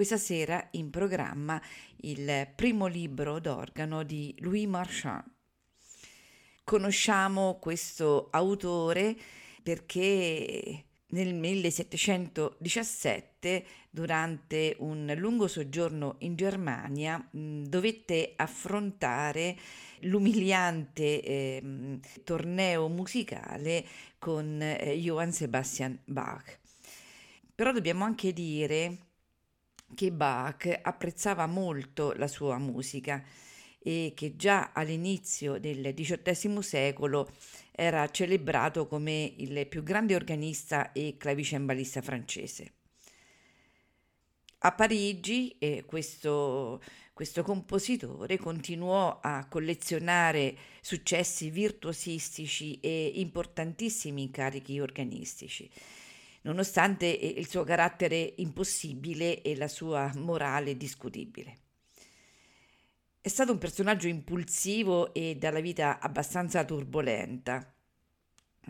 Questa sera in programma il primo libro d'organo di Louis Marchand. Conosciamo questo autore perché nel 1717, durante un lungo soggiorno in Germania, dovette affrontare l'umiliante eh, torneo musicale con eh, Johann Sebastian Bach. Però dobbiamo anche dire che Bach apprezzava molto la sua musica e che già all'inizio del XVIII secolo era celebrato come il più grande organista e clavicembalista francese. A Parigi eh, questo, questo compositore continuò a collezionare successi virtuosistici e importantissimi incarichi organistici, nonostante il suo carattere impossibile e la sua morale discutibile. È stato un personaggio impulsivo e dalla vita abbastanza turbolenta.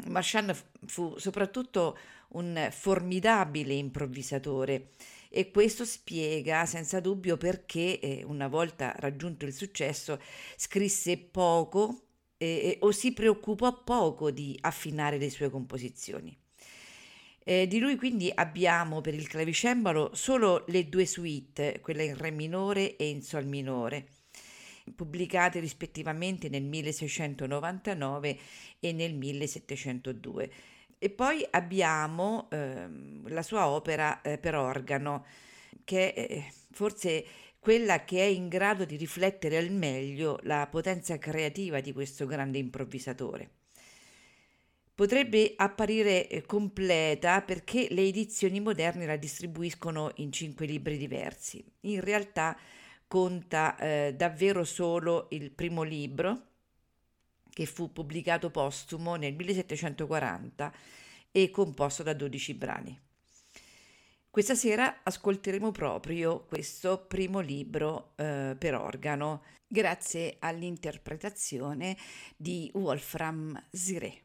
Marchand fu soprattutto un formidabile improvvisatore e questo spiega senza dubbio perché eh, una volta raggiunto il successo scrisse poco eh, o si preoccupò poco di affinare le sue composizioni. Eh, di lui quindi abbiamo per il clavicembalo solo le due suite, quella in Re minore e in Sol minore, pubblicate rispettivamente nel 1699 e nel 1702. E poi abbiamo eh, la sua opera eh, per organo, che è eh, forse quella che è in grado di riflettere al meglio la potenza creativa di questo grande improvvisatore. Potrebbe apparire eh, completa perché le edizioni moderne la distribuiscono in cinque libri diversi. In realtà conta eh, davvero solo il primo libro, che fu pubblicato postumo nel 1740 e composto da 12 brani. Questa sera ascolteremo proprio questo primo libro eh, per organo, grazie all'interpretazione di Wolfram Ziré.